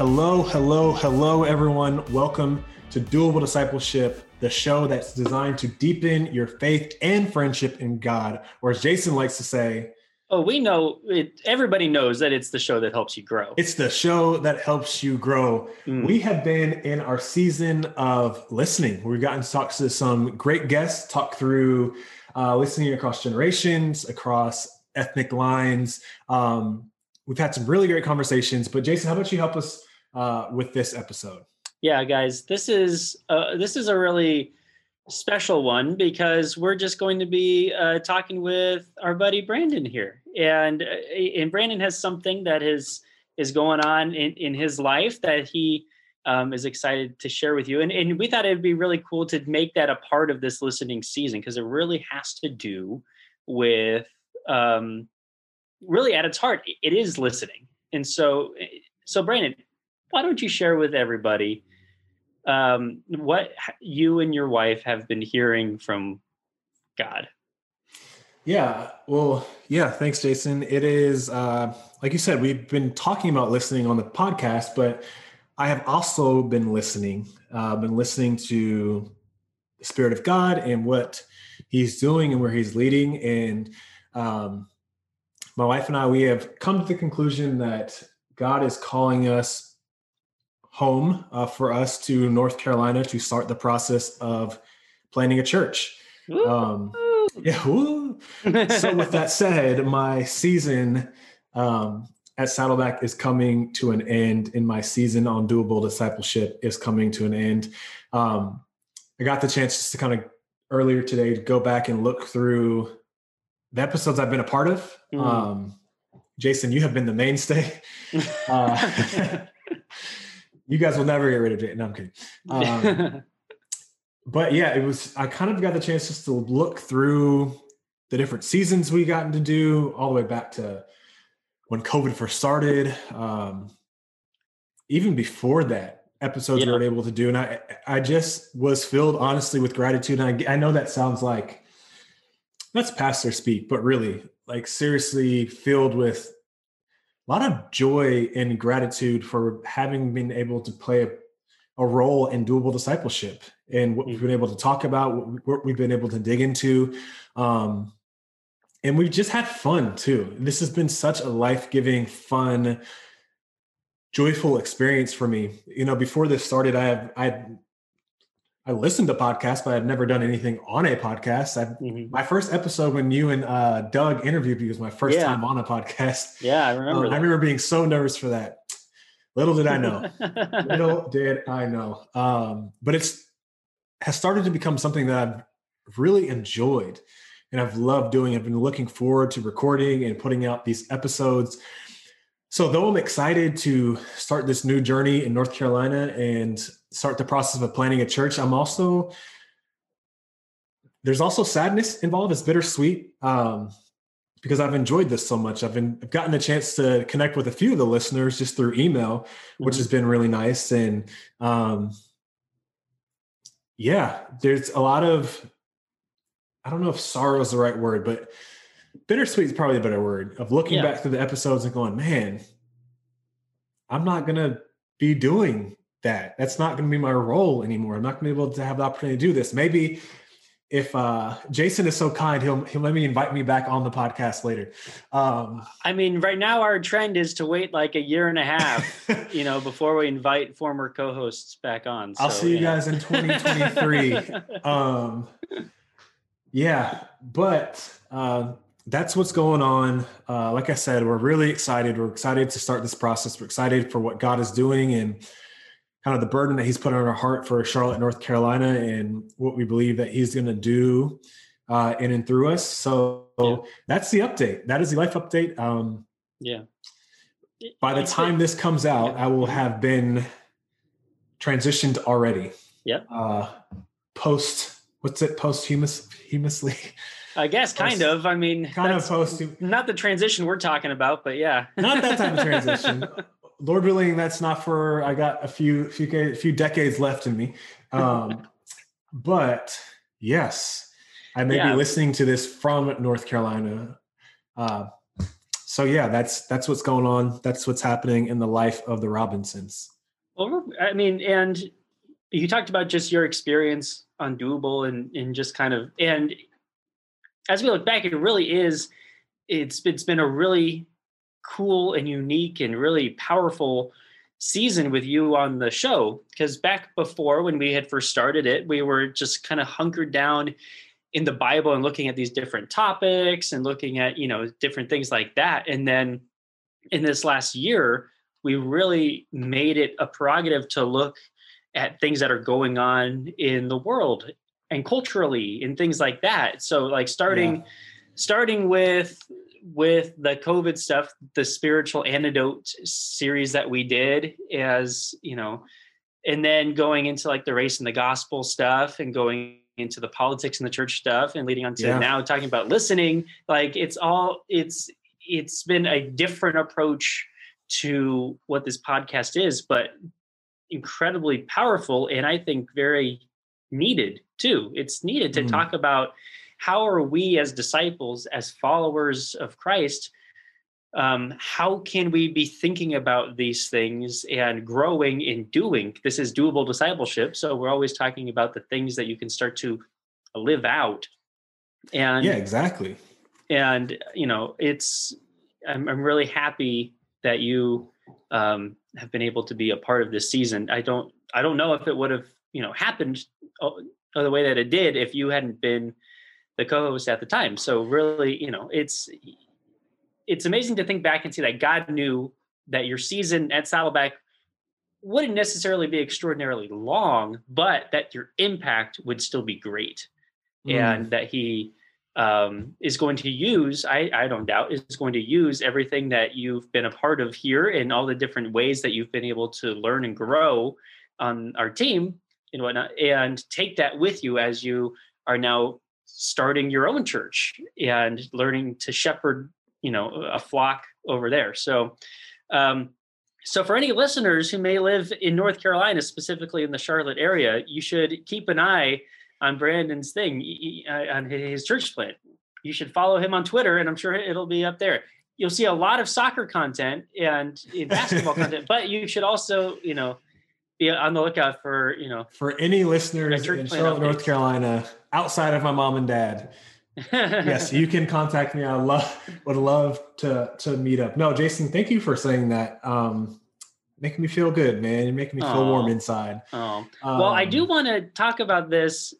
Hello, hello, hello, everyone. Welcome to Doable Discipleship, the show that's designed to deepen your faith and friendship in God. Or as Jason likes to say, Oh, we know it. Everybody knows that it's the show that helps you grow. it's the show that helps you grow. Mm. We have been in our season of listening. We've gotten to talk to some great guests, talk through uh, listening across generations, across ethnic lines. Um, we've had some really great conversations. But Jason, how about you help us uh, with this episode? yeah, guys, this is uh, this is a really special one because we're just going to be uh, talking with our buddy Brandon here, and uh, and Brandon has something that is is going on in in his life that he. Um, is excited to share with you, and and we thought it'd be really cool to make that a part of this listening season because it really has to do with um, really at its heart it is listening, and so so Brandon, why don't you share with everybody um, what you and your wife have been hearing from God? Yeah. Well, yeah. Thanks, Jason. It is, uh, like you said, we've been talking about listening on the podcast, but I have also been listening, uh, been listening to the Spirit of God and what He's doing and where He's leading. And um, my wife and I, we have come to the conclusion that God is calling us home uh, for us to North Carolina to start the process of planting a church. Um, yeah. Woo. so with that said, my season um, at Saddleback is coming to an end, and my season on doable discipleship is coming to an end. Um, I got the chance just to kind of earlier today to go back and look through the episodes I've been a part of. Mhm. Um, Jason, you have been the mainstay. Uh, you guys will never get rid of it. No, I'm kidding. Um, but yeah, it was. I kind of got the chance just to look through the different seasons we gotten to do, all the way back to when COVID first started. Um, even before that, episodes we Yeah. were able to do, and I, I just was filled honestly with gratitude. And I, I know that sounds like that's pastor speak, but really, like seriously, filled with a lot of joy and gratitude for having been able to play a, a role in doable discipleship and what we've been able to talk about, what we've been able to dig into. Um, and we've just had fun too. This has been such a life giving, fun, joyful experience for me. You know, before this started, I have, I, I listened to podcasts, but I've never done anything on a podcast. I, Mhm. my first episode when you and uh, Doug interviewed me was my first Yeah. time on a podcast. Yeah, I Um, remember. I remember being so nervous for that. Little did I know. Little did I know. Um, but it's has started to become something that I've really enjoyed and I've loved doing. I've been looking forward to recording and putting out these episodes. So though I'm excited to start this new journey in North Carolina and start the process of planting a church, I'm also there's also sadness involved. It's bittersweet. Um, because I've enjoyed this so much. I've been I've gotten a chance to connect with a few of the listeners just through email, which Mhm. has been really nice. And um, yeah, there's a lot of I don't know if sorrow is the right word, but bittersweet is probably a better word of looking Yeah. back through the episodes and going, man, I'm not gonna be doing that. That's not gonna be my role anymore. I'm not gonna be able to have the opportunity to do this. Maybe if uh Jason is so kind, he'll he'll let me invite me back on the podcast later. Um I mean, right now our trend is to wait like a year and a half, you know, before we invite former co-hosts back on. I'll see you yeah. guys in 2023. um yeah but uh, that's what's going on uh, like i said we're really excited we're excited to start this process we're excited for what god is doing and kind of the burden that he's put on our heart for charlotte north carolina and what we believe that he's going to do uh, in and through us so Yeah. that's the update that is the life update um, yeah. by the time this comes out Yeah. i will have been transitioned already Yep. uh post what's it posthumously I guess kind of. I mean, kind of post not the transition we're talking about, but yeah. Not that type of transition. lord willing that's not for i got a few few few decades left in me um but yes i may Yeah. be listening to this from north carolina uh so yeah, that's that's what's going on. That's what's happening in the life of the Robinsons. Well, I mean, and you talked about just your experience on Doable and and just kind of and as we look back, it really is. It's it's been a really cool and unique and really powerful season with you on the show. Because back before when we had first started it we were just kind of hunkered down in the bible and looking at these different topics and looking at you know different things like that. And then in this last year we really made it a prerogative to look at things that are going on in the world and culturally and things like that. So like starting yeah. starting with with the COVID stuff, the spiritual antidote series that we did, as you know, and then going into like the race and the gospel stuff and going into the politics and the church stuff and leading on to yeah. now talking about listening, like it's all it's it's been a different approach to what this podcast is, but incredibly powerful and I think very needed too. It's needed to mm. talk about how are we as disciples, as followers of Christ, um, how can we be thinking about these things and growing in doing? This is doable discipleship. So we're always talking about the things that you can start to live out. And yeah, exactly. And you know, it's I'm, I'm really happy that you um, have been able to be a part of this season. I don't I don't know if it would have you know happened uh, the way that it did if you hadn't been the co-host at the time. So really, you know, it's it's amazing to think back and see that God knew that your season at Saddleback wouldn't necessarily be extraordinarily long, but that your impact would still be great, mm. and that He um, is going to use. I, I don't doubt is going to use everything that you've been a part of here and all the different ways that you've been able to learn and grow on our team and whatnot, and take that with you as you are now starting your own church and learning to shepherd you know a flock over there. So um, so for any listeners who may live in north carolina specifically in the charlotte area you should keep an eye on brandon's thing uh, on his church plant. You should follow him on twitter and i'm sure it'll be up there. You'll see a lot of soccer content and basketball content but you should also you know be on the lookout for you know for any listeners in Charlotte, North Carolina, outside of my mom and dad. yes, you can contact me. I love would love to to meet up. No, Jason, thank you for saying that. Um, making me feel good, man. You're making me feel oh, warm inside. Oh, um, well, I do want to talk about this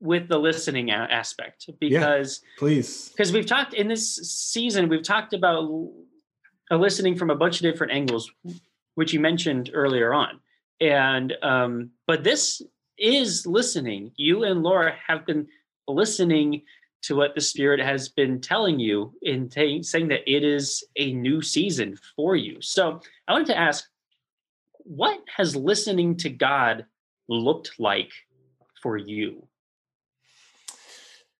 with the listening aspect because yeah, please because we've talked in this season we've talked about listening from a bunch of different angles which you mentioned earlier on and um, but this is listening. You and Laura have been listening to what the Spirit has been telling you in t- saying that it is a new season for you. So I wanted to ask, what has listening to God looked like for you?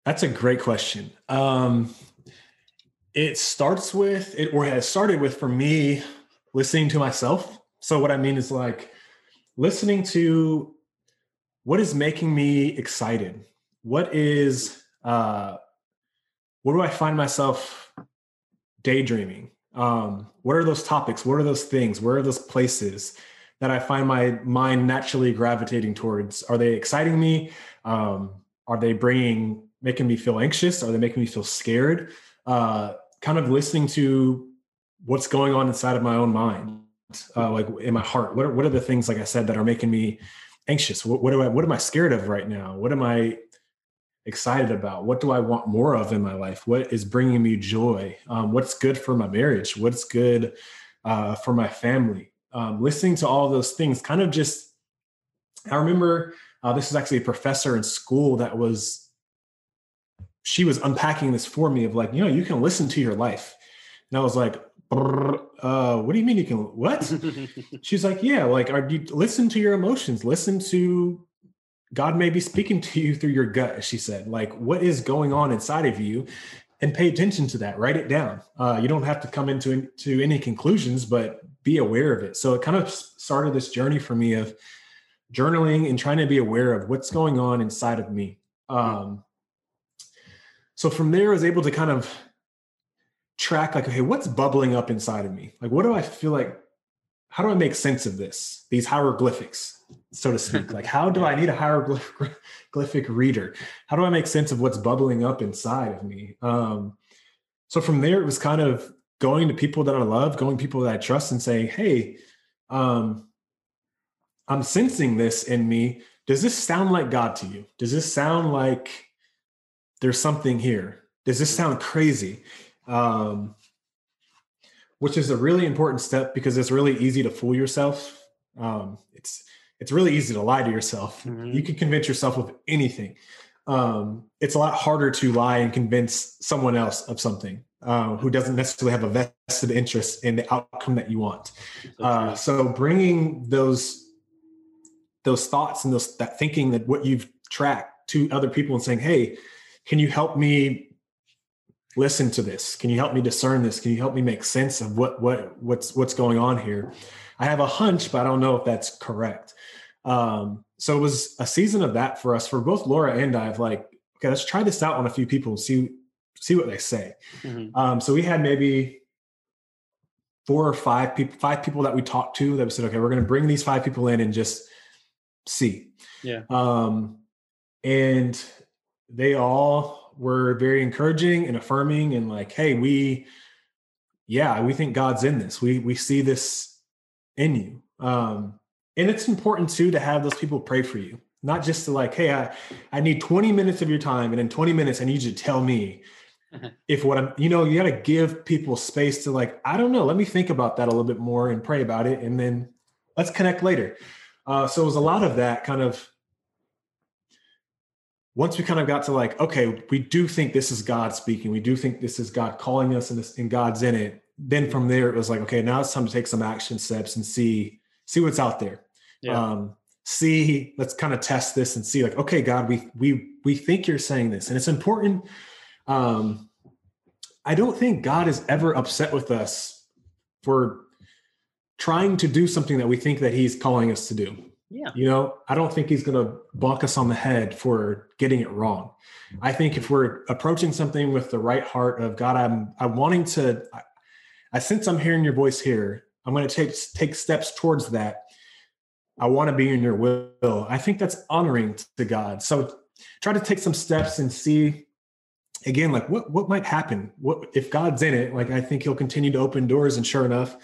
That's a great question. Um, it starts with it, or has started with for me listening to myself. So what I mean is like listening to what is making me excited. What is uh where do i find myself daydreaming? Um what are those topics? What are those things? Where are those places that i find my mind naturally gravitating towards? Are they exciting me? Um are they bringing making me feel anxious? Are they making me feel scared? Uh kind of listening to what's going on inside of my own mind uh, like in my heart? What are, what are the things, like I said, that are making me anxious? What, what do I, what am I scared of right now? What am I excited about? What do I want more of in my life? What is bringing me joy? Um, what's good for my marriage? What's good uh, for my family? Um, listening to all those things kind of just, I remember uh, this is actually a professor in school that was, she was unpacking this for me of like, you know, you can listen to your life. And I was like, uh, what do you mean you can what? She's like yeah like are you listen to your emotions listen to god may be speaking to you through your gut she said like what is going on inside of you? And pay attention to that write it down. Uh, you don't have to come into to any conclusions but be aware of it. So it kind of started this journey for me of journaling and trying to be aware of what's going on inside of me. Um, so from there i was able to kind of track like, okay, what's bubbling up inside of me? Like, what do I feel like? How do I make sense of this? These hieroglyphics, so to speak. like, how do I need a hieroglyphic reader? How do I make sense of what's bubbling up inside of me? Um, so from there, it was kind of going to people that I love, going people that I trust, and saying, "Hey, um, I'm sensing this in me. Does this sound like God to you? Does this sound like there's something here? Does this sound crazy?" Um, which is a really important step because it's really easy to fool yourself. Um, it's it's really easy to lie to yourself. Mm-hmm. You can convince yourself of anything. Um, it's a lot harder to lie and convince someone else of something uh, who doesn't necessarily have a vested interest in the outcome that you want. Uh, so bringing those those thoughts and those that thinking that what you've tracked to other people and saying, "Hey, can you help me listen to this? Can you help me discern this? Can you help me make sense of what what what's what's going on here?" I have a hunch, but I don't know if that's correct. Um, so it was a season of that for us, for both Laura and I. Of like, okay, let's try this out on a few people and see see what they say. Mm-hmm. Um, so we had maybe four or five people, five people that we talked to that we said, okay, we're going to bring these five people in and just see. Yeah. Um, and they all were very encouraging and affirming and like, hey, we, yeah, we think God's in this. We we see this in you. Um, and it's important too to have those people pray for you, not just to like, hey, I, I need 20 minutes of your time, and in 20 minutes, I need you to tell me if what I'm, you know, you got to give people space to like, I don't know, let me think about that a little bit more and pray about it, and then let's connect later. Uh, so it was a lot of that kind of. Once we kind of got to like, okay, we do think this is God speaking. We do think this is God calling us, and, this, and God's in it. Then from there, it was like, okay, now it's time to take some action steps and see see what's out there. Yeah. Um, see, let's kind of test this and see, like, okay, God, we we we think you're saying this, and it's important um, I don't think God is ever upset with us for trying to do something that we think that He's calling us to do. Yeah. You know, I don't think He's going to bonk us on the head for getting it wrong. I think if we're approaching something with the right heart of God, I'm I'm wanting to. I, I sense I'm hearing your voice here. I'm going to take take steps towards that. I want to be in your will. I think that's honoring to God. So try to take some steps and see again, like what what might happen? What if God's in it? Like I think He'll continue to open doors, and sure enough,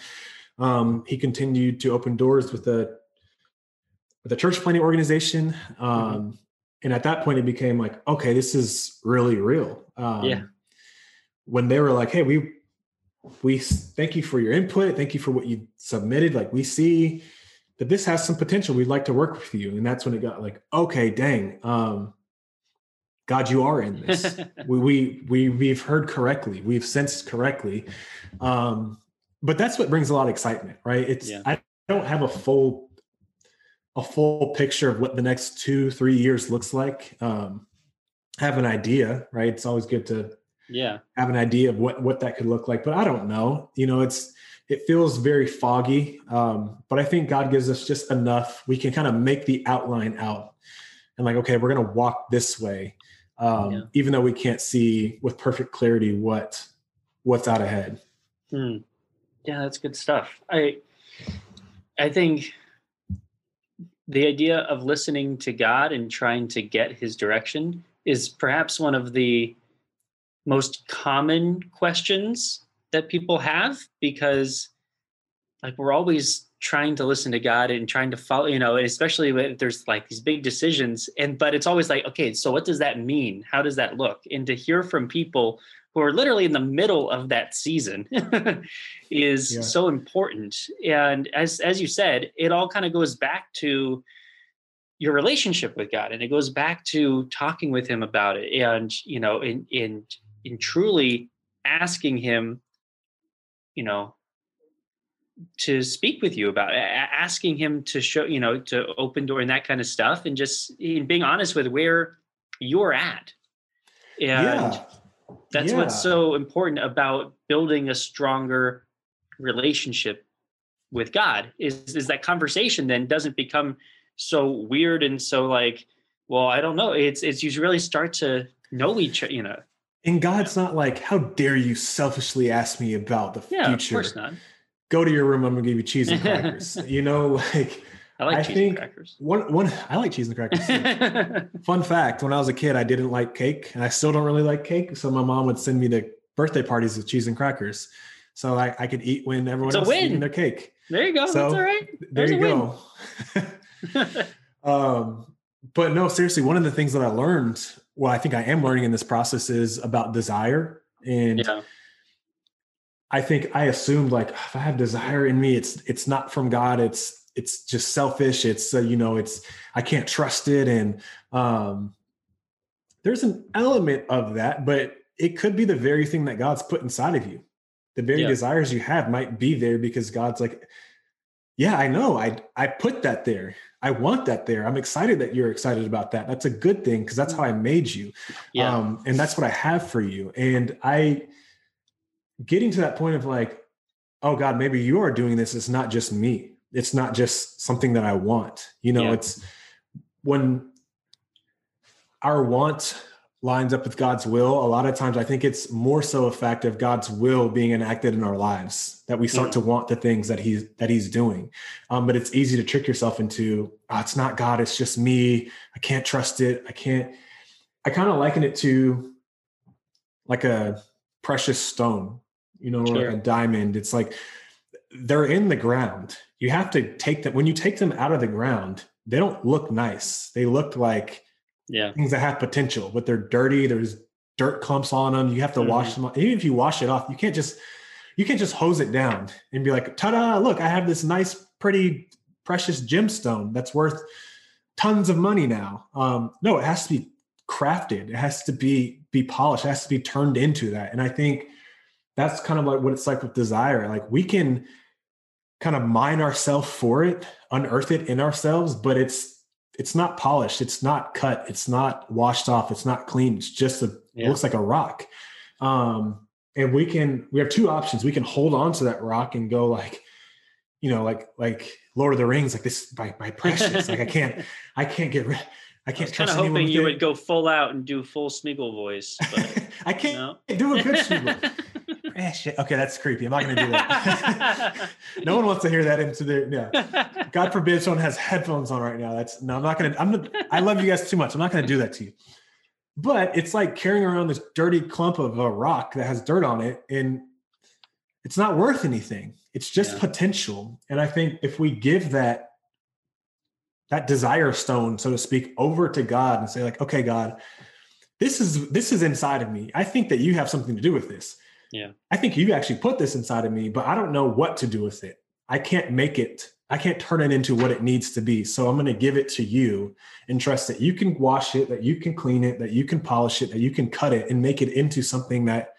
um, He continued to open doors with the with the church planting organization. Mm-hmm. Um, mm-hmm. And at that point, it became like, okay, this is really real. Um, yeah. When they were like, hey, we we thank you for your input, thank you for what you submitted. Like we see that this has some potential. We'd like to work with you, and that's when it got like, okay, dang. Um, God, you are in this. we, we we we've heard correctly. We've sensed correctly. Um, but that's what brings a lot of excitement, right? It's yeah. I don't have a full a full picture of what the next two three years looks like. Um, have an idea, right? It's always good to yeah have an idea of what what that could look like, but I don't know. You know, it's it feels very foggy. Um, but I think God gives us just enough. We can kind of make the outline out and like, okay, we're gonna walk this way um, yeah. even though we can't see with perfect clarity what what's out ahead. Hmm. Yeah, that's good stuff. I I think the idea of listening to God and trying to get His direction is perhaps one of the most common questions that people have because like we're always trying to listen to God and trying to follow, you know, especially if there's like these big decisions. And but it's always like, okay, so what does that mean? How does that look? And to hear from people who are literally in the middle of that season is yeah. so important. And as as you said, it all kind of goes back to your relationship with God and it goes back to talking with him about it and you know in in in truly asking him you know to speak with you about asking him to show you know to open door and that kind of stuff and just being honest with where you're at and yeah. That's yeah. what's so important about building a stronger relationship with god is is that conversation then doesn't become so weird and so like well i don't know it's it's you really start to know each you know And God's not like, how dare you selfishly ask me about the Yeah, of future? course not. Go to your room. I'm gonna give you cheese and crackers. you know, like I like I cheese think- and crackers. one one. I like cheese and crackers. Fun fact: When I was a kid, I didn't like cake, and I still don't really like cake. So my mom would send me to birthday parties with cheese and crackers, so I, I could eat when everyone It's else is eating their cake. there you go. So, That's all right. There you go. um, but no, seriously, one of the things that I learned, well, I think I am learning in this process is about desire. And yeah. I think I assumed like if I have desire in me, it's it's not from God. It's it's just selfish. It's uh, you know, it's I can't trust it. And um, there's an element of that, but it could be the very thing that God's put inside of you. The very Yeah. desires you have might be there because God's like, yeah, I know. I I put that there. I want that there. I'm excited that you're excited about that. That's a good thing because that's how I made you. Yeah. Um, and that's what I have for you. And I getting to that point of like, oh God, maybe you are doing this. It's not just me. It's not just something that I want. You know, Yeah. it's when our want lines up with God's will, a lot of times I think it's more so a fact of God's will being enacted in our lives that we start Mm. to want the things that he's that he's doing. Um, but it's easy to trick yourself into oh, it's not God, it's just me. I can't trust it. I can't. I kind of liken it to like a precious stone, you know, Sure. like a diamond. It's like they're in the ground. You have to take them when you take them out of the ground. They don't look nice. They look like yeah. things that have potential, but they're dirty. There's dirt clumps on them. You have to wash them. off. Even if you wash it off, you can't just you can't just hose it down and be like, "Ta-da! Look, I have this nice, pretty, precious gemstone that's worth tons of money now." Um, no, it has to be crafted. It has to be be polished. It has to be turned into that. And I think that's kind of like what it's like with desire. Like we can kind of mine ourselves for it, unearth it in ourselves, but it's it's not polished, it's not cut, it's not washed off, it's not clean. It's just a it looks like a rock. Um, and we can we have two options. We can hold on to that rock and go like, you know, like like Lord of the Rings, like this my my precious. like I can't I can't get rid I I can't was kind trust of anyone hoping you it. would go full out and do full Smeagol voice, but I can't no. do a good Smeagol. Eh, shit. Okay, that's creepy. I'm not going to do that. no one wants to hear that into their. Yeah. God forbid someone has headphones on right now. That's no. I'm not going to. I'm. Not, I love you guys too much. I'm not going to do that to you. But it's like carrying around this dirty clump of a rock that has dirt on it, and it's not worth anything. It's just Yeah. potential. And I think if we give that that desire stone, so to speak, over to God and say, like, okay, God, this is this is inside of me. I think that you have something to do with this. Yeah. I think you actually put this inside of me, but I don't know what to do with it. I can't make it, I can't turn it into what it needs to be. So I'm going to give it to you and trust that you can wash it, that you can clean it, that you can polish it, that you can cut it and make it into something that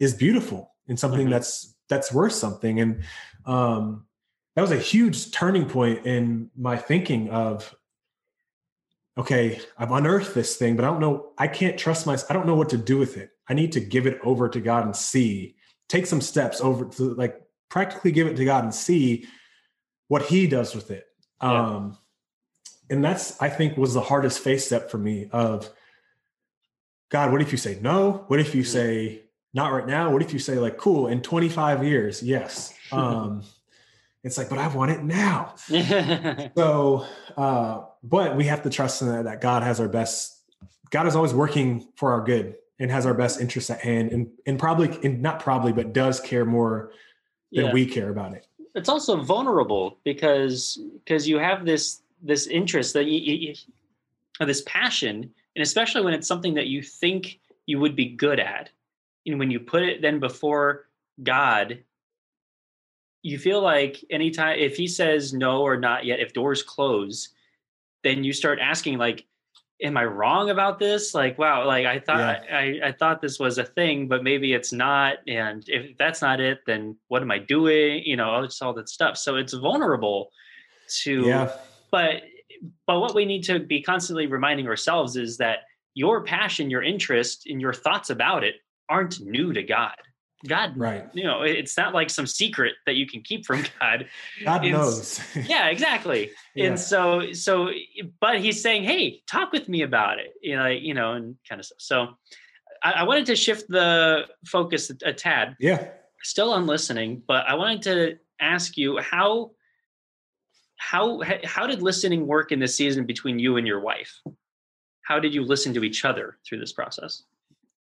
is beautiful and something Mhm. that's that's worth something. And um that was a huge turning point in my thinking of okay, I've unearthed this thing, but I don't know, I can't trust myself. I don't know what to do with it. I need to give it over to God and see, take some steps over to like practically give it to God and see what he does with it. Yeah. Um, and that's, I think was the hardest face step for me of God, what if you say no? What if you Mhm. say not right now? What if you say like, cool, in 25 years? Yes. Um, it's like, but I want it now. So, uh, but we have to trust in that, that God has our best. God is always working for our good and has our best interests at hand, and and probably and not probably, but does care more than yeah. we care about it. it's also vulnerable because because you have this this interest that you, you, you- this passion and especially when it's something that you think you would be good at and when you put it then before god you feel like anytime if he says no or not yet if doors close then you start asking like am i wrong about this? Like wow like i thought I, I thought this was a thing but maybe it's not and if that's not it then what am i doing? You know all, just all that stuff. So it's vulnerable to Yeah, but but what we need to be constantly reminding ourselves is that your passion your interest and your thoughts about it aren't new to god god right. you know it's not like some secret that you can keep from god God It's- knows. yeah exactly Yeah. and so so but he's saying hey talk with me about it you know you know and kind of stuff so I, I wanted to shift the focus a, a tad. Yeah. Still on listening, but I wanted to ask you how how how did listening work in this season between you and your wife? How did you listen to each other through this process?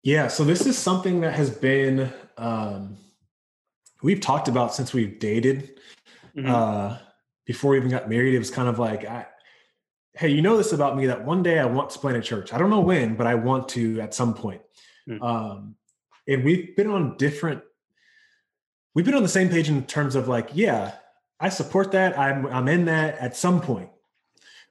Yeah, so this is something that has been um, we've talked about since we've dated. Mm-hmm. Uh, before we even got married, it was kind of like, I, hey, you know this about me that one day I want to plant a church. I don't know when, but I want to at some point. Mm-hmm. Um, and we've been on different. We've been on the same page in terms of like, yeah, I support that. I'm I'm in that at some point.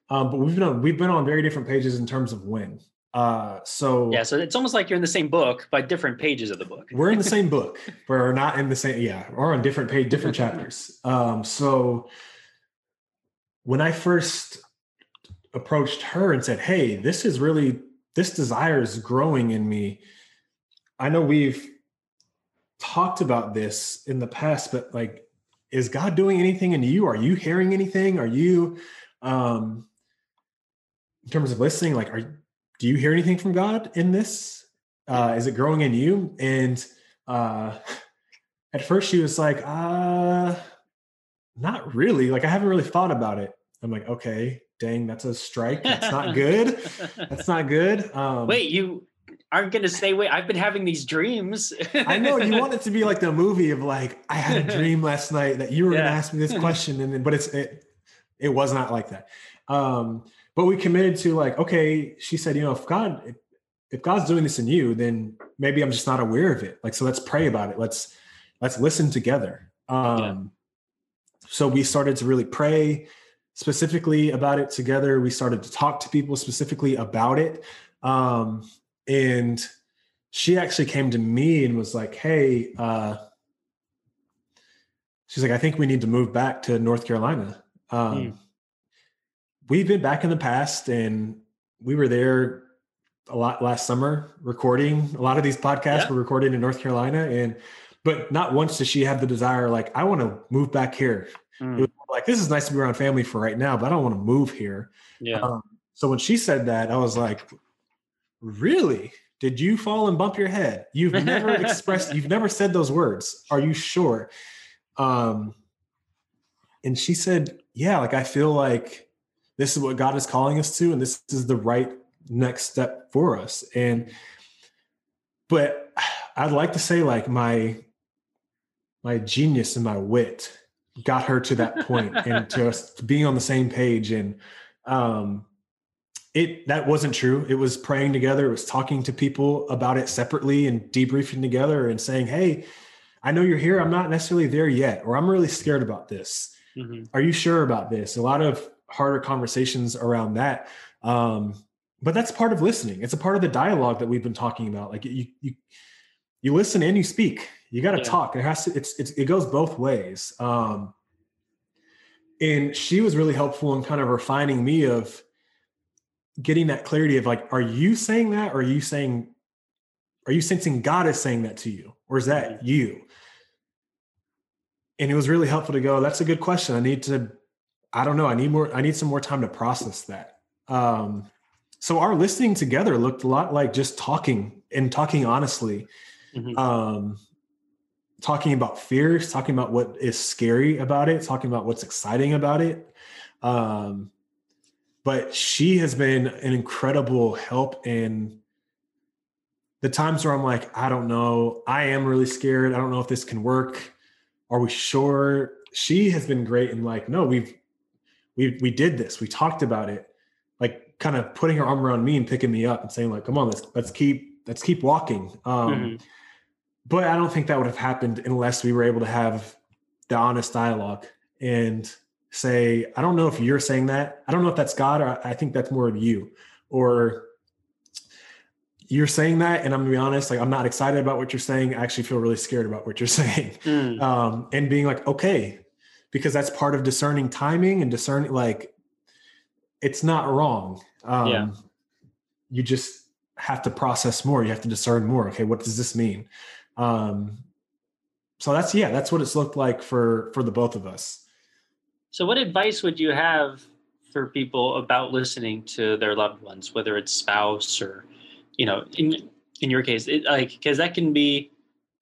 Um, but we've been on we've been on very different pages in terms of when. Uh, so yeah, so it's almost like you're in the same book, but different pages of the book. we're in the same book. We're not in the same. Yeah, we're on different page, different chapters. Um, so when I first approached her and said, "Hey, this is really this desire is growing in me," I know we've talked about this in the past, but like, is God doing anything in you? Are you hearing anything? Are you, um, in terms of listening, like, are do you hear anything from God in this? Uh, is it growing in you? And uh, at first she was like, uh, not really. Like, I haven't really thought about it. I'm like, okay, dang, that's a strike. That's not good. that's not good. Um, Wait, you aren't going to say, wait, I've been having these dreams. I know you want it to be like the movie of like, I had a dream last night that you were yeah. going to ask me this question. And then, but it's, it, it was not like that. Um, but we committed to like, okay, she said, you know, if God, if, if God's doing this in you, then maybe I'm just not aware of it. Like, so let's pray about it. Let's, let's listen together. Um, yeah. so we started to really pray specifically about it together. We started to talk to people specifically about it. Um, and she actually came to me and was like, Hey, uh, she's like, I think we need to move back to North Carolina. Um, mm we've been back in the past and we were there a lot last summer recording. A lot of these podcasts yeah. were recorded in north carolina and but not once does she have the desire like i want to move back here. Mm. like this is nice to be around family for right now but i don't want to move here. Yeah. Um, so when she said that i was like really? Did you fall and bump your head? You've never expressed you've never said those words. Are you sure? Um and she said yeah like i feel like this is what God is calling us to, and this is the right next step for us. And but I'd like to say like my my genius and my wit got her to that point and to us being on the same page. And um it that wasn't true. It was praying together. It was talking to people about it separately and debriefing together and saying hey i know you're here. I'm not necessarily there yet or i'm really scared about this. Mm-hmm. are you sure about this? A lot of harder conversations around that. Um, but that's part of listening. It's a part of the dialogue that we've been talking about. Like you, you, you listen and you speak. You got to yeah. talk. It has to. It's, it's it goes both ways. Um, and she was really helpful in kind of refining me of getting that clarity of like, are you saying that, or are you saying, are you sensing God is saying that to you, or is that mm-hmm. you? And it was really helpful to go. That's a good question. I need to I don't know. I need more. I need some more time to process that. Um, so our listening together looked a lot like just talking and talking honestly, mm-hmm. um, talking about fears, talking about what is scary about it, talking about what's exciting about it. Um, but she has been an incredible help in the times where I'm like, I don't know, I am really scared. I don't know if this can work. Are we sure? She has been great and like, no, we've we we did this. We talked about it, like kind of putting her arm around me and picking me up and saying like, "Come on, let's let's keep let's keep walking." Um, mm-hmm. But I don't think that would have happened unless we were able to have the honest dialogue and say, "I don't know if you're saying that. I don't know if that's God, or I think that's more of you." Or you're saying that and i'm gonna be honest like i'm not excited about what you're saying i actually feel really scared about what you're saying mm. um, and being like okay because that's part of discerning timing and discerning like it's not wrong. Um, yeah. You just have to process more. You have to discern more. Okay, what does this mean? Um, so that's yeah, that's what it's looked like for for the both of us. So, what advice would you have for people about listening to their loved ones, whether it's spouse or, you know, in, in your case it, like because that can be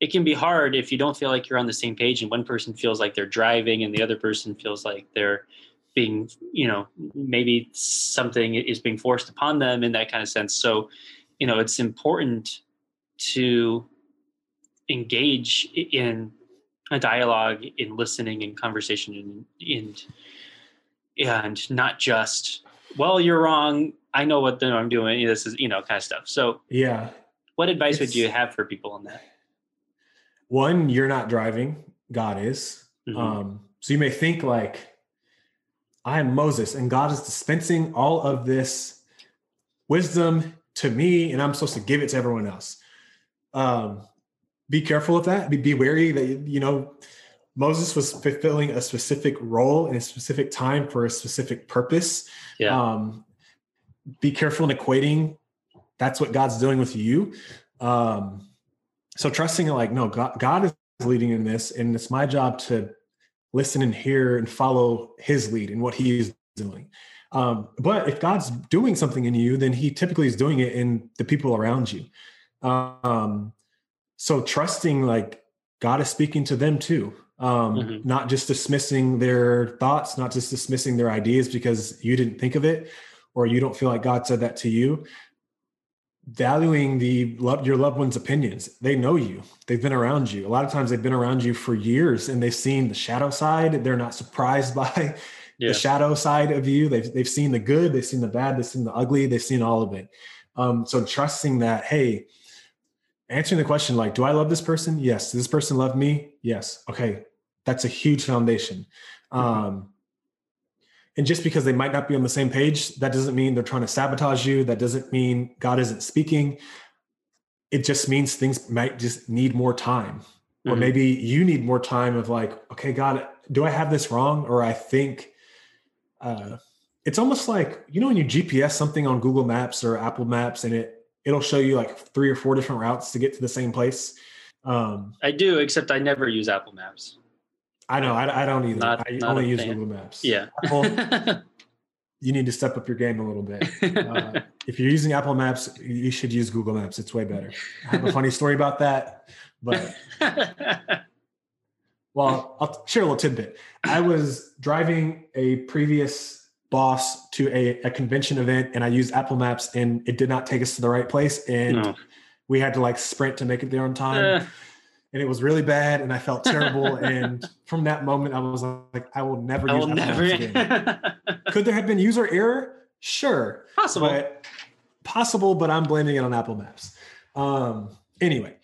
it can be hard if you don't feel like you're on the same page and one person feels like they're driving and the other person feels like they're being you know maybe something is being forced upon them in that kind of sense. So you know it's important to engage in a dialogue in listening and conversation and and and not just well you're wrong. I know what i'm doing. This is you know kind of stuff. So yeah. what advice would you have for people on that one you're not driving god is mm-hmm. um so you may think like I am Moses, and God is dispensing all of this wisdom to me, and I'm supposed to give it to everyone else. Um, be careful of that. Be, be wary that you know Moses was fulfilling a specific role in a specific time for a specific purpose. Yeah. Um, be careful in equating that's what God's doing with you. Um, so trusting like, no, God, God is leading in this, and it's my job to listen and hear and follow his lead and what he is doing. Um, but if God's doing something in you, then he typically is doing it in the people around you. Um, so trusting like God is speaking to them too. Um, mm-hmm. not just dismissing their thoughts, not just dismissing their ideas because you didn't think of it or you don't feel like God said that to you, valuing the love your loved ones opinions. They know you. They've been around you. A lot of times they've been around you for years and they've seen the shadow side. They're not surprised by yeah. the shadow side of you. They've, they've seen the good they've seen the bad they've seen the ugly they've seen all of it. Um, so trusting that hey answering the question like do i love this person? Yes. Does this person love me? Yes. Okay. That's a huge foundation. Mm-hmm. um, and just because they might not be on the same page, that doesn't mean they're trying to sabotage you. That doesn't mean God isn't speaking. It just means things might just need more time. Mm-hmm. Or maybe you need more time of like, okay, God, do I have this wrong? Or I think uh, it's almost like, you know, when you GPS something on Google Maps or Apple Maps and it it'll show you like three or four different routes to get to the same place. Um, I do, except I never use Apple Maps. I know. I, I don't either. Not, I not only use fan. Google Maps. Yeah. Apple, you need to step up your game a little bit. Uh, if you're using Apple Maps, you should use Google Maps. It's way better. I have a funny story about that, but well, I'll share a little tidbit. I was driving a previous boss to a, a convention event, and I used Apple Maps, and it did not take us to the right place, and no. we had to like sprint to make it there on time. And it was really bad and I felt terrible. and from that moment, I was like, I will never I use will never. again. Could there have been user error? Sure. Possible. But possible, but I'm blaming it on Apple Maps. Um, anyway,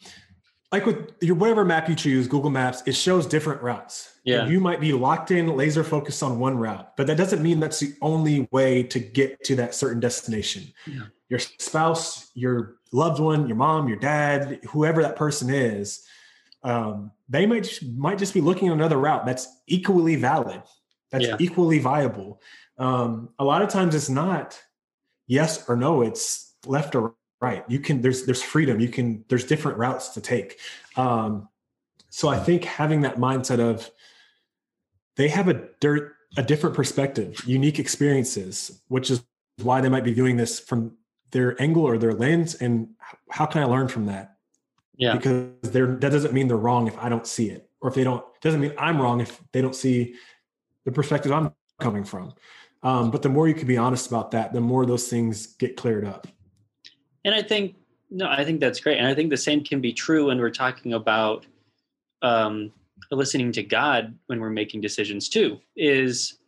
like with your whatever map you choose, Google Maps, it shows different routes. Yeah. And you might be locked in, laser focused on one route, but that doesn't mean that's the only way to get to that certain destination. Yeah. Your spouse, your loved one, your mom, your dad, whoever that person is, um, they might just, might just be looking at another route that's equally valid, that's yeah. equally viable. Um, a lot of times it's not yes or no; it's left or right. You can there's there's freedom. You can there's different routes to take. Um, so I think having that mindset of they have a dirt a different perspective, unique experiences, which is why they might be viewing this from their angle or their lens. And how can I learn from that? Yeah. Because they're that doesn't mean they're wrong if I don't see it. Or if they don't doesn't mean I'm wrong if they don't see the perspective I'm coming from. Um, but the more you can be honest about that, the more those things get cleared up. And I think no, I think that's great. And I think the same can be true when we're talking about um, listening to God when we're making decisions too. Is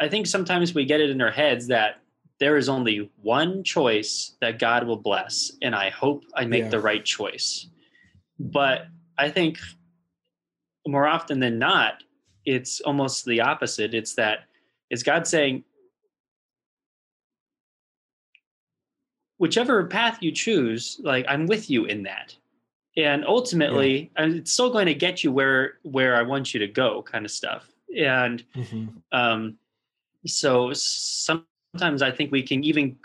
I think sometimes we get it in our heads that there is only one choice that God will bless, and I hope I make yeah. the right choice. But I think more often than not, it's almost the opposite. It's that it's God saying, whichever path you choose, like I'm with you in that. And ultimately, yeah. it's still going to get you where where I want you to go, kind of stuff. And mm-hmm. um, so some sometimes I think we can even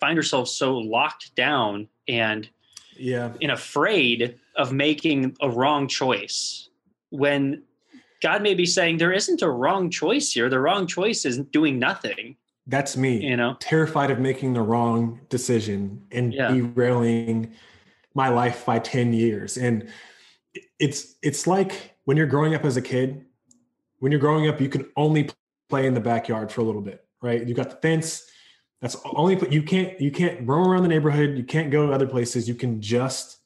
find ourselves so locked down and yeah and afraid of making a wrong choice when God may be saying there isn't a wrong choice here. The wrong choice is doing nothing. That's me. You know, terrified of making the wrong decision and yeah. derailing my life by 10 years and it's it's like when you're growing up as a kid when you're growing up you can only play in the backyard for a little bit right? You got the fence. That's only you can't you can't roam around the neighborhood. You can't go to other places. You can just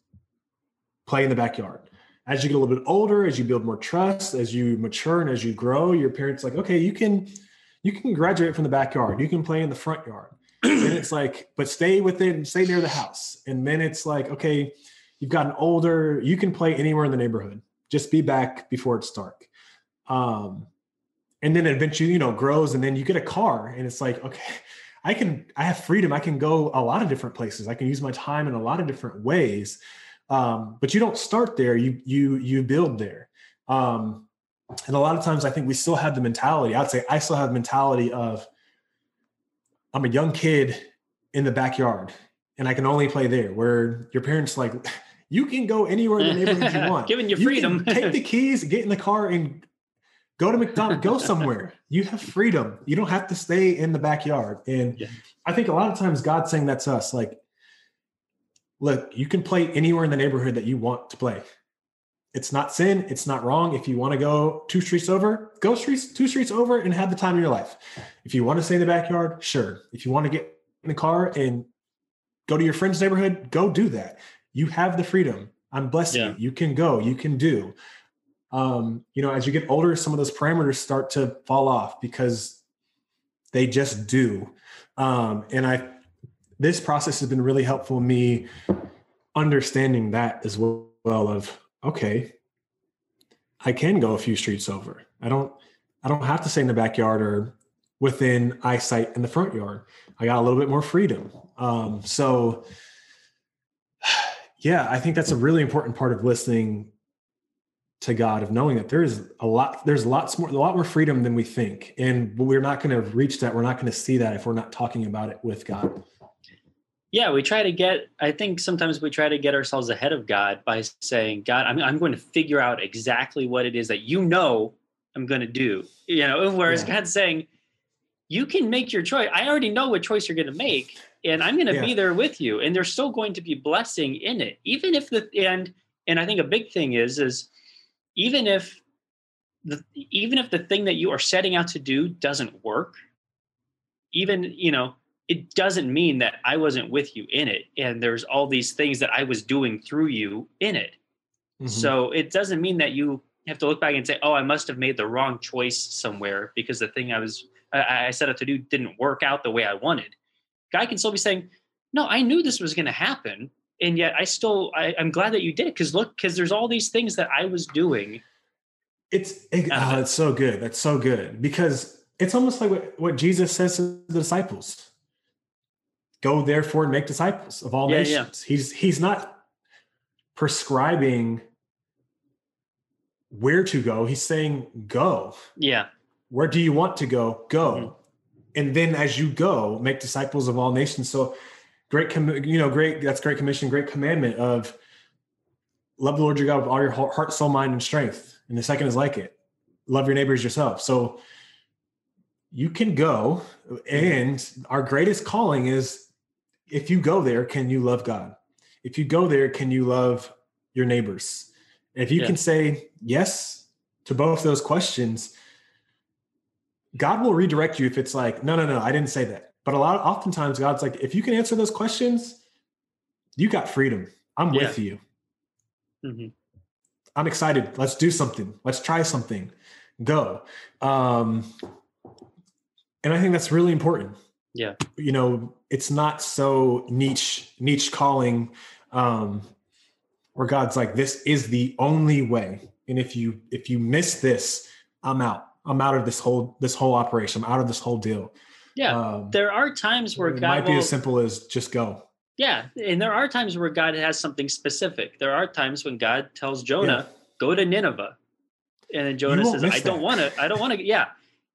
play in the backyard. As you get a little bit older as you build more trust as you mature and as you grow your parents like okay you can you can graduate from the backyard. You can play in the front yard. And it's like but stay within stay near the house. And then it's like okay you've gotten older. You can play anywhere in the neighborhood. Just be back before it's dark. Um and then eventually you know grows and then you get a car and it's like okay i can i have freedom. I can go a lot of different places. I can use my time in a lot of different ways. Um, but you don't start there. You you you build there. Um, and a lot of times i think we still have the mentality i'd say i still have the mentality of i'm a young kid in the backyard and i can only play there where your parents like you can go anywhere in the neighborhood you want. Giving you freedom. you take the keys get in the car and go to mcdonald's go somewhere you have freedom you don't have to stay in the backyard and yeah. i think a lot of times god's saying that's us like look, you can play anywhere in the neighborhood that you want to play. It's not sin. It's not wrong. If you want to go two streets over, go streets two streets over and have the time of your life. If you want to stay in the backyard, sure. If you want to get in the car and go to your friend's neighborhood, go do that. You have the freedom. I'm blessed yeah. you. You can go. You can do. Um, you know, as you get older, some of those parameters start to fall off because they just do. Um, and I this process has been really helpful me understanding that as well of okay i can go a few streets over. I don't i don't have to stay in the backyard or within eyesight in the front yard. I got a little bit more freedom. Um, so yeah i think that's a really important part of listening to god of knowing that there is a lot there's lots more a lot more freedom than we think. And we're not going to reach that. We're not going to see that if we're not talking about it with god. Yeah we try to get i think sometimes we try to get ourselves ahead of god by saying god i'm, I'm going to figure out exactly what it is that you know i'm going to do. You know whereas yeah. god's saying you can make your choice. I already know what choice you're going to make and i'm going to yeah. be there with you. And there's still going to be blessing in it even if the and and i think a big thing is is even if the even if the thing that you are setting out to do doesn't work even you know it doesn't mean that I wasn't with you in it. And there's all these things that I was doing through you in it. Mm-hmm. So it doesn't mean that you have to look back and say, oh, I must have made the wrong choice somewhere because the thing I was, I, I set out to do didn't work out the way I wanted. Guy can still be saying, no, I knew this was going to happen. And yet I still, I, am glad that you did it. Cause look, cause there's all these things that I was doing. It's, it, uh, oh, it's so good. That's so good because it's almost like what, what Jesus says to the disciples go therefore and make disciples of all yeah, nations. Yeah. He's he's not prescribing where to go. He's saying go. Yeah. Where do you want to go? Go. Mm-hmm. And then as you go, make disciples of all nations. So great com- you know, great that's great commission, great commandment of love the Lord your God with all your heart, soul, mind, and strength. And the second is like it. Love your neighbors yourself. So you can go and our greatest calling is if you go there, can you love God? If you go there, can you love your neighbors? if you yeah. can say yes to both those questions, God will redirect you if it's like, no, no, no, I didn't say that. But a lot, of oftentimes, God's like, if you can answer those questions, you got freedom. I'm yeah. with you. Mm-hmm. I'm excited. Let's do something. Let's try something. Go. Um, and I think that's really important yeah you know it's not so niche niche calling um where god's like this is the only way and if you if you miss this i'm out i'm out of this whole this whole operation i'm out of this whole deal yeah. Um, there are times where it god might will, be as simple as just go. Yeah and there are times where god has something specific. There are times when god tells jonah yeah. go to nineveh and then jonah says i don't want to i don't want to yeah.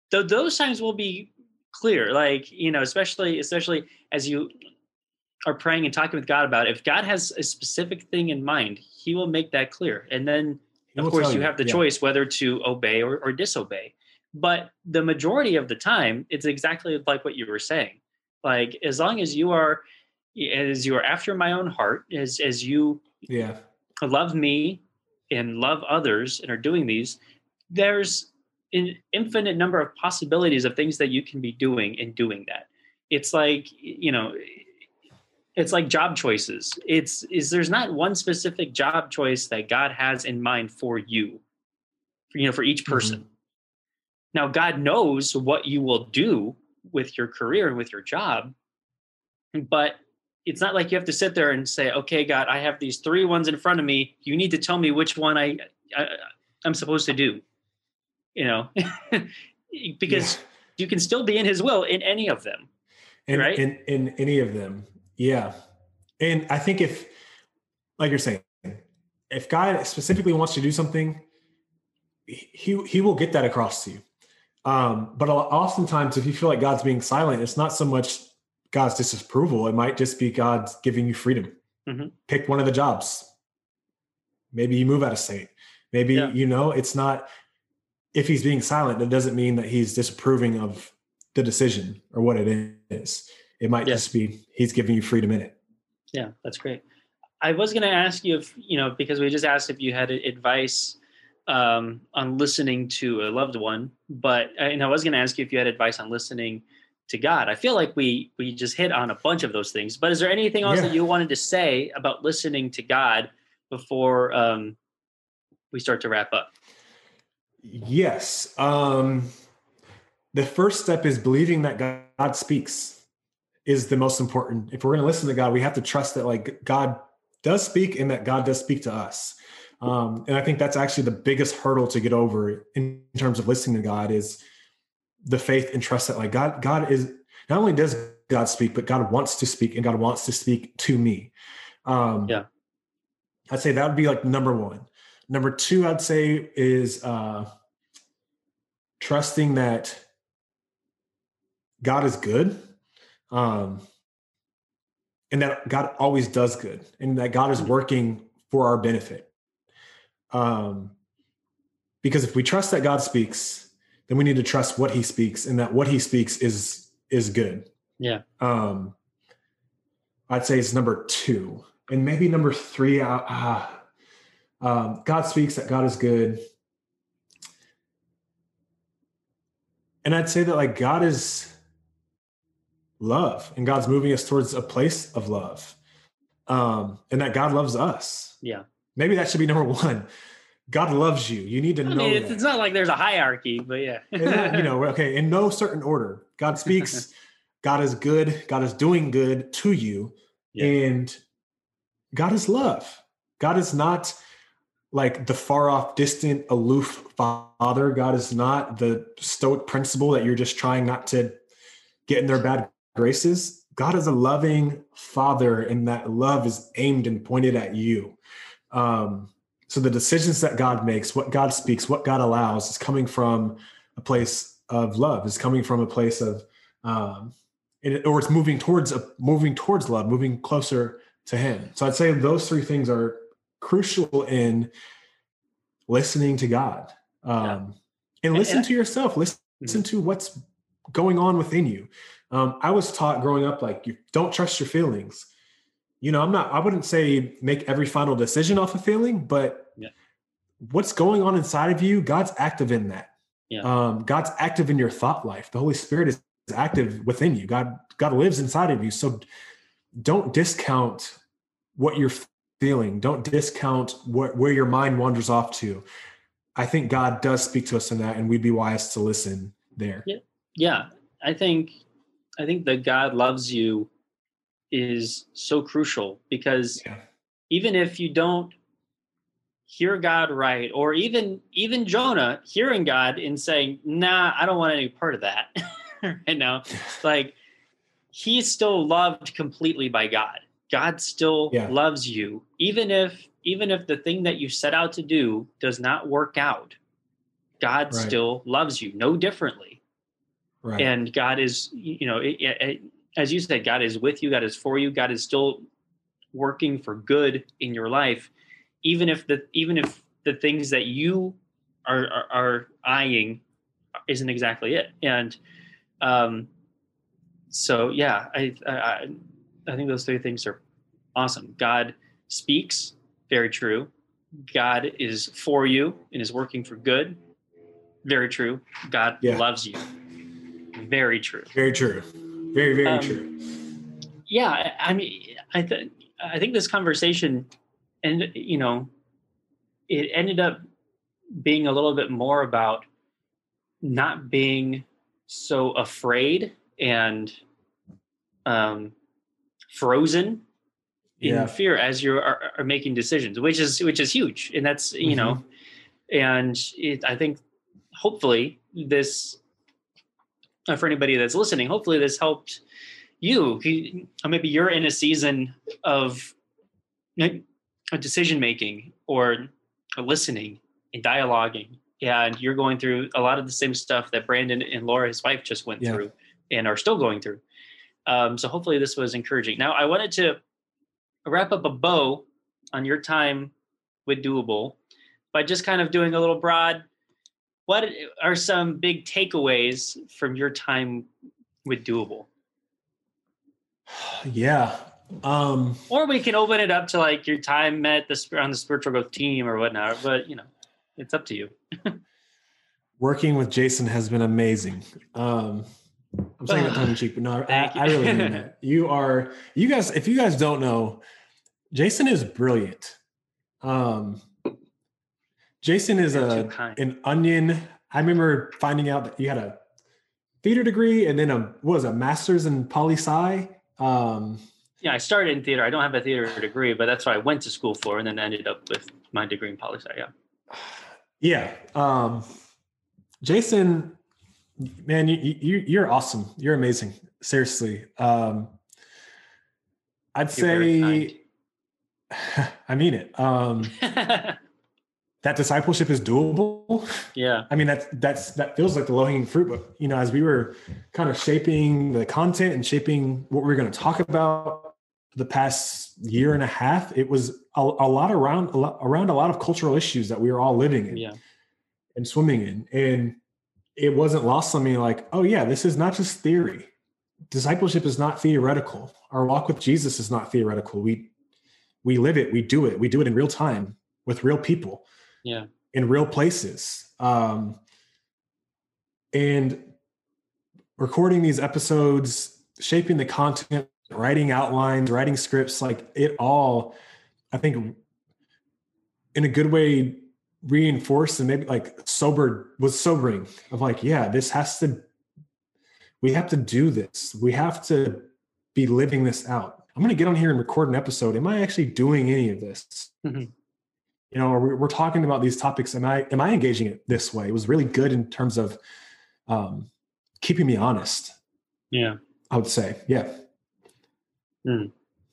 Th- those times will be clear like you know especially especially as you are praying and talking with god about it. If god has a specific thing in mind he will make that clear. And then of course you, you. have the yeah. choice whether to obey or, or disobey but the majority of the time it's exactly like what you were saying like as long as you are as you are after my own heart as as you Yeah. love me and love others and are doing these, there's an infinite number of possibilities of things that you can be doing in doing that. It's like, you know, it's like job choices. It's is there's not one specific job choice that God has in mind for you, for, you know, for each person. Mm-hmm. Now, God knows what you will do with your career and with your job, but it's not like you have to sit there and say, "Okay, God, I have these three ones in front of me. You need to tell me which one I, I am supposed to do." You know, because yeah. you can still be in His will in any of them, in, right? In in any of them, yeah. And I think if, like you're saying, if God specifically wants to do something, he he will get that across to you. Um, but oftentimes, if you feel like God's being silent, it's not so much God's disapproval. It might just be God's giving you freedom. Mm-hmm. Pick one of the jobs. Maybe you move out of state. Maybe yeah. you know it's not. If he's being silent, it doesn't mean that he's disapproving of the decision or what it is. It might yeah. just be he's giving you freedom in it. Yeah, that's great. I was going to ask you if you know because we just asked if you had advice um, on listening to a loved one, but uh, and I was going to ask you if you had advice on listening to God. I feel like we we just hit on a bunch of those things. But is there anything else yeah. that you wanted to say about listening to God before um, we start to wrap up? Yes. Um, the first step is believing that God speaks is the most important. If we're going to listen to God, we have to trust that like God does speak and that God does speak to us. Um, and I think that's actually the biggest hurdle to get over in terms of listening to God is the faith and trust that like God, God is not only does God speak, but God wants to speak and God wants to speak to me. Um, yeah. I'd say that would be like number one. Number two, I'd say is uh, trusting that God is good. Um, and that God always does good and that God is working for our benefit. Um, because if we trust that God speaks, then we need to trust what He speaks, and that what He speaks is is good. Yeah. Um, I'd say it's number two, and maybe number three. Uh, uh, um, God speaks that God is good, and I'd say that like God is love, and God's moving us towards a place of love, um, and that God loves us. Yeah. Maybe that should be number one. God loves you. You need to I know. Mean, it's, it's, not like there's a hierarchy, but yeah. Uh, you know, okay, in no certain order. God speaks. God is good. God is doing good to you, yeah. and God is love. God is not like the far off, distant, aloof father. God is not the stoic principle that you're just trying not to get in their bad graces. God is a loving father, and that love is aimed and pointed at you. Um, so the decisions that God makes, what God speaks, what God allows is coming from a place of love, is coming from a place of, um, it, or it's moving towards a moving towards love, moving closer to Him. So I'd say those three things are crucial in listening to God, um, yeah. and listen and, to yourself. Listen, mm-hmm. listen to what's going on within you. Um, I was taught growing up like you don't trust your feelings you know, I'm not, I wouldn't say make every final decision off a feeling, but yeah. what's going on inside of you, God's active in that. Yeah. Um, God's active in your thought life. The Holy Spirit is active within you. God, God lives inside of you. So don't discount what you're feeling. Don't discount what, where your mind wanders off to. I think God does speak to us in that, and we'd be wise to listen there. Yeah. Yeah. I think, I think that God loves you is so crucial because yeah. even if you don't hear God right, or even even Jonah hearing God and saying, "Nah, I don't want any part of that," right now, like he's still loved completely by God. God still yeah. loves you, even if even if the thing that you set out to do does not work out. God right. still loves you, no differently. Right. And God is, you know, it, it, as you said, God is with you, God is for you, God is still working for good in your life, even if the even if the things that you are are, are eyeing isn't exactly it. And um, so yeah, I, I I think those three things are awesome. God speaks Very true. God is for you and is working for good. Very true. God Yeah. loves you. Very true. Very true. Very, very Um, true. Yeah, I- mean, I think I think this conversation, and you know, it ended up being a little bit more about not being so afraid and um, frozen in Yeah. fear as you are, are making decisions, which is which is huge, and that's you know, and it, I think hopefully this for anybody that's listening, hopefully this helped you. Or Maybe you're in a season of a decision making or listening and dialoguing, and you're going through a lot of the same stuff that Brandon and Laura, his wife, just went Yeah. through and are still going through. Um, so hopefully this was encouraging. Now I wanted to wrap up a bow on your time with Doable by just kind of doing a little broad. What are some big takeaways from your time with Doable? Yeah. Um, Or we can open it up to like your time at the on the spiritual growth team or whatnot. But you know, it's up to you. working with Jason has been amazing. Um, I'm saying that tongue in cheek, but no, I. I really mean that. You are, you guys, if you guys don't know, Jason is brilliant. Um, Jason is a an onion. I remember finding out that you had a theater degree and then a what was a master's in poli sci. Um, Yeah, I started in theater. I don't have a theater degree, but that's what I went to school for, and then ended up with my degree in poli sci. Yeah. Yeah. Um, Jason, man, you, you, you're awesome. You're amazing. Seriously. Um, I'd You're say, I mean it. Um, that discipleship is doable. yeah. I mean, that's, that's, that feels like the low hanging fruit, but you know, as we were kind of shaping the content and shaping what we we're going to talk about the past year and a half, it was a, a lot around, a lot, around a lot of cultural issues that we were all living in Yeah. and swimming in. And it wasn't lost on me like, oh, yeah, this is not just theory. Discipleship is not theoretical. Our walk with Jesus is not theoretical. We we live it, we do it, we do it in real time with real people Yeah. in real places. Um, and recording these episodes, shaping the content, writing outlines, writing scripts, like it all, I think, in a good way, reinforced and maybe like sobered was sobering of like, yeah, this has to, we have to do this. We have to be living this out. I'm going to get on here and record an episode. Am I actually doing any of this? Mhm. You know, we're, we're talking about these topics. Am I am I engaging it this way? It was really good in terms of um, keeping me honest. Yeah. I would say, yeah,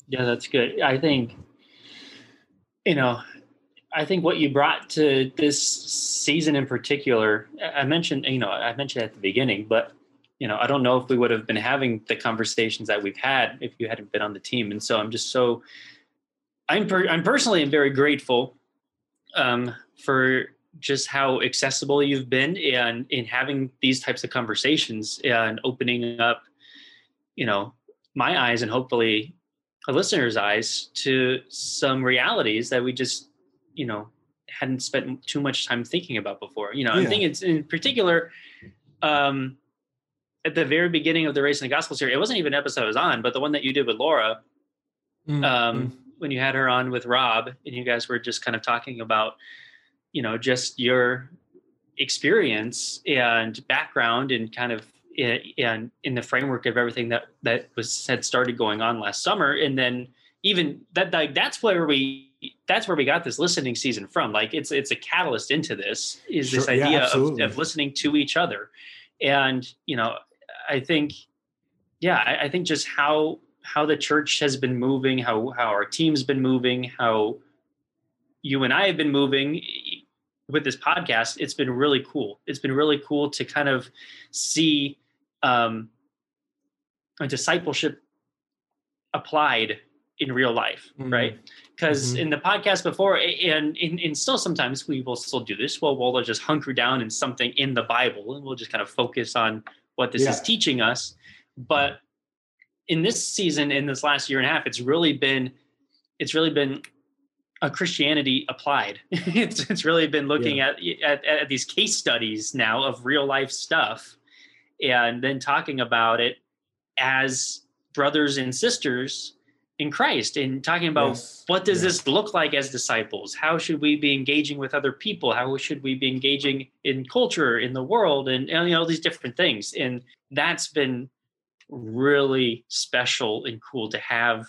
Yeah, that's good. I think, you know, I think what you brought to this season in particular, I I mentioned, you know, I mentioned at the beginning, but, you know, I don't know if we would have been having the conversations that we've had if you hadn't been on the team. And so I'm just so, I'm, per, I'm personally very grateful um, for just how accessible you've been and in having these types of conversations and opening up, you know, my eyes and hopefully a listener's eyes to some realities that we just you know hadn't spent too much time thinking about before. You know I think it's in particular um at the very beginning of the race in the gospel series it wasn't even an episode i was on but the one that you did with laura Mm, um, when you had her on with Rob and you guys were just kind of talking about, you know, just your experience and background and kind of i- and in the framework of everything that that was had started going on last summer. And then even that like that's where we that's where we got this listening season from. Like it's it's a catalyst into this is this Sure, yeah, idea of, of listening to each other. And you know i think yeah I, I think just how how the church has been moving how how our team's been moving how you and i have been moving with this podcast it's been really cool. It's been really cool to kind of see um a discipleship applied in real life Mhm. right? Because Mhm. in the podcast before and, and and still sometimes we will still do this. Well we'll just hunker down in something in the bible and we'll just kind of focus on what this is teaching us. But in this season in this last year and a half it's really been it's really been a Christianity applied. it's, it's really been looking yeah. at, at, at these case studies now of real life stuff, and then talking about it as brothers and sisters in Christ and talking about yes. what does this look like as disciples? How should we be engaging with other people? How should we be engaging in culture, in the world, and, and you know these different things? And that's been really special and cool to have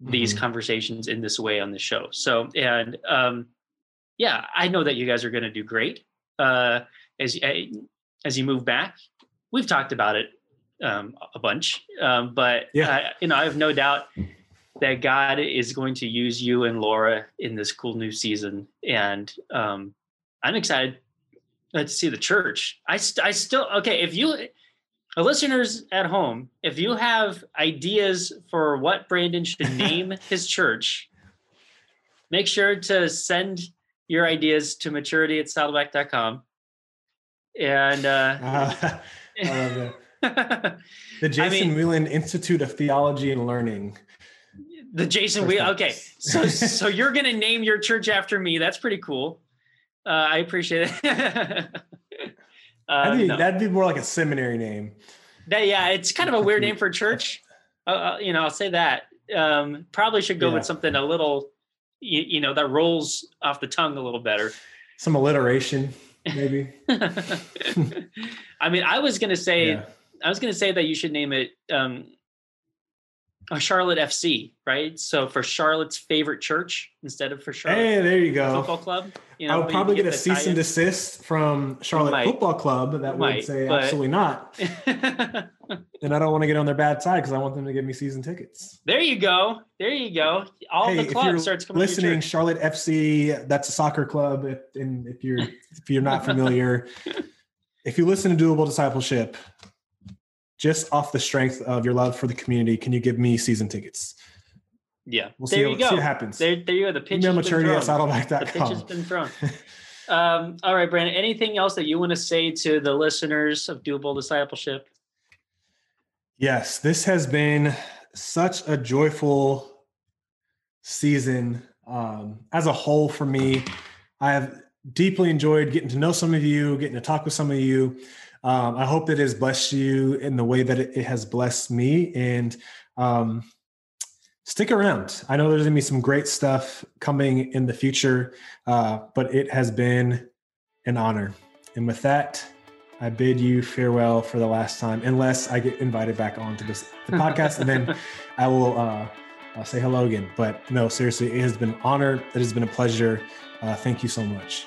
these mm-hmm. conversations in this way on the show. So and um, yeah, I know that you guys are going to do great uh, as as you move back. We've talked about it um, a bunch, um, but yeah, uh, you know, I have no doubt that God is going to use you and Laura in this cool new season. And um, I'm excited to see the church. I, st- I still, okay, if you, uh, listeners at home, if you have ideas for what Brandon should name his church, make sure to send your ideas to maturity at saddleback.com. And uh, uh the Jason I mean, Whelan Institute of Theology and Learning. The Jason Wheel. Okay, so so you're gonna name your church after me. That's pretty cool. Uh, I appreciate it. Uh, that'd, be, no. that'd be more like a seminary name. That, yeah, it's kind of a weird name for a church. Uh, uh, you know, I'll say that. Um, probably should go yeah. with something a little, you, you, know, that rolls off the tongue a little better. Some alliteration, maybe. I mean, I was gonna say, yeah. I was gonna say that you should name it um, a Charlotte FC, right? So for Charlotte's favorite church instead of for Charlotte. Hey, there you go. Football club. You know, I would probably get, get a cease and desist from Charlotte might. Football Club that might, would say but... absolutely not. and I don't want to get on their bad side because I want them to give me season tickets. There you go. There you go. All hey, the clubs starts coming. Listening, Charlotte FC. That's a soccer club. If, and if you're if you're not familiar, if you listen to Doable Discipleship, just off the strength of your love for the community, can you give me season tickets? Yeah, we'll there see, you go. see what happens. There, there you go. The pitch Email maturity at saddleback.com. The pitch has been thrown. um, all right, Brandon. Anything else that you want to say to the listeners of Doable Discipleship? Yes, this has been such a joyful season um, as a whole for me. I have deeply enjoyed getting to know some of you, getting to talk with some of you. Um, I hope it has blessed you in the way that it, it has blessed me. And um, stick around. I know there's going to be some great stuff coming in the future, uh, but it has been an honor. And with that, I bid you farewell for the last time, unless I get invited back onto this the podcast, and then I will uh, I'll say hello again. But no, seriously, it has been an honor. It has been a pleasure. Uh, thank you so much.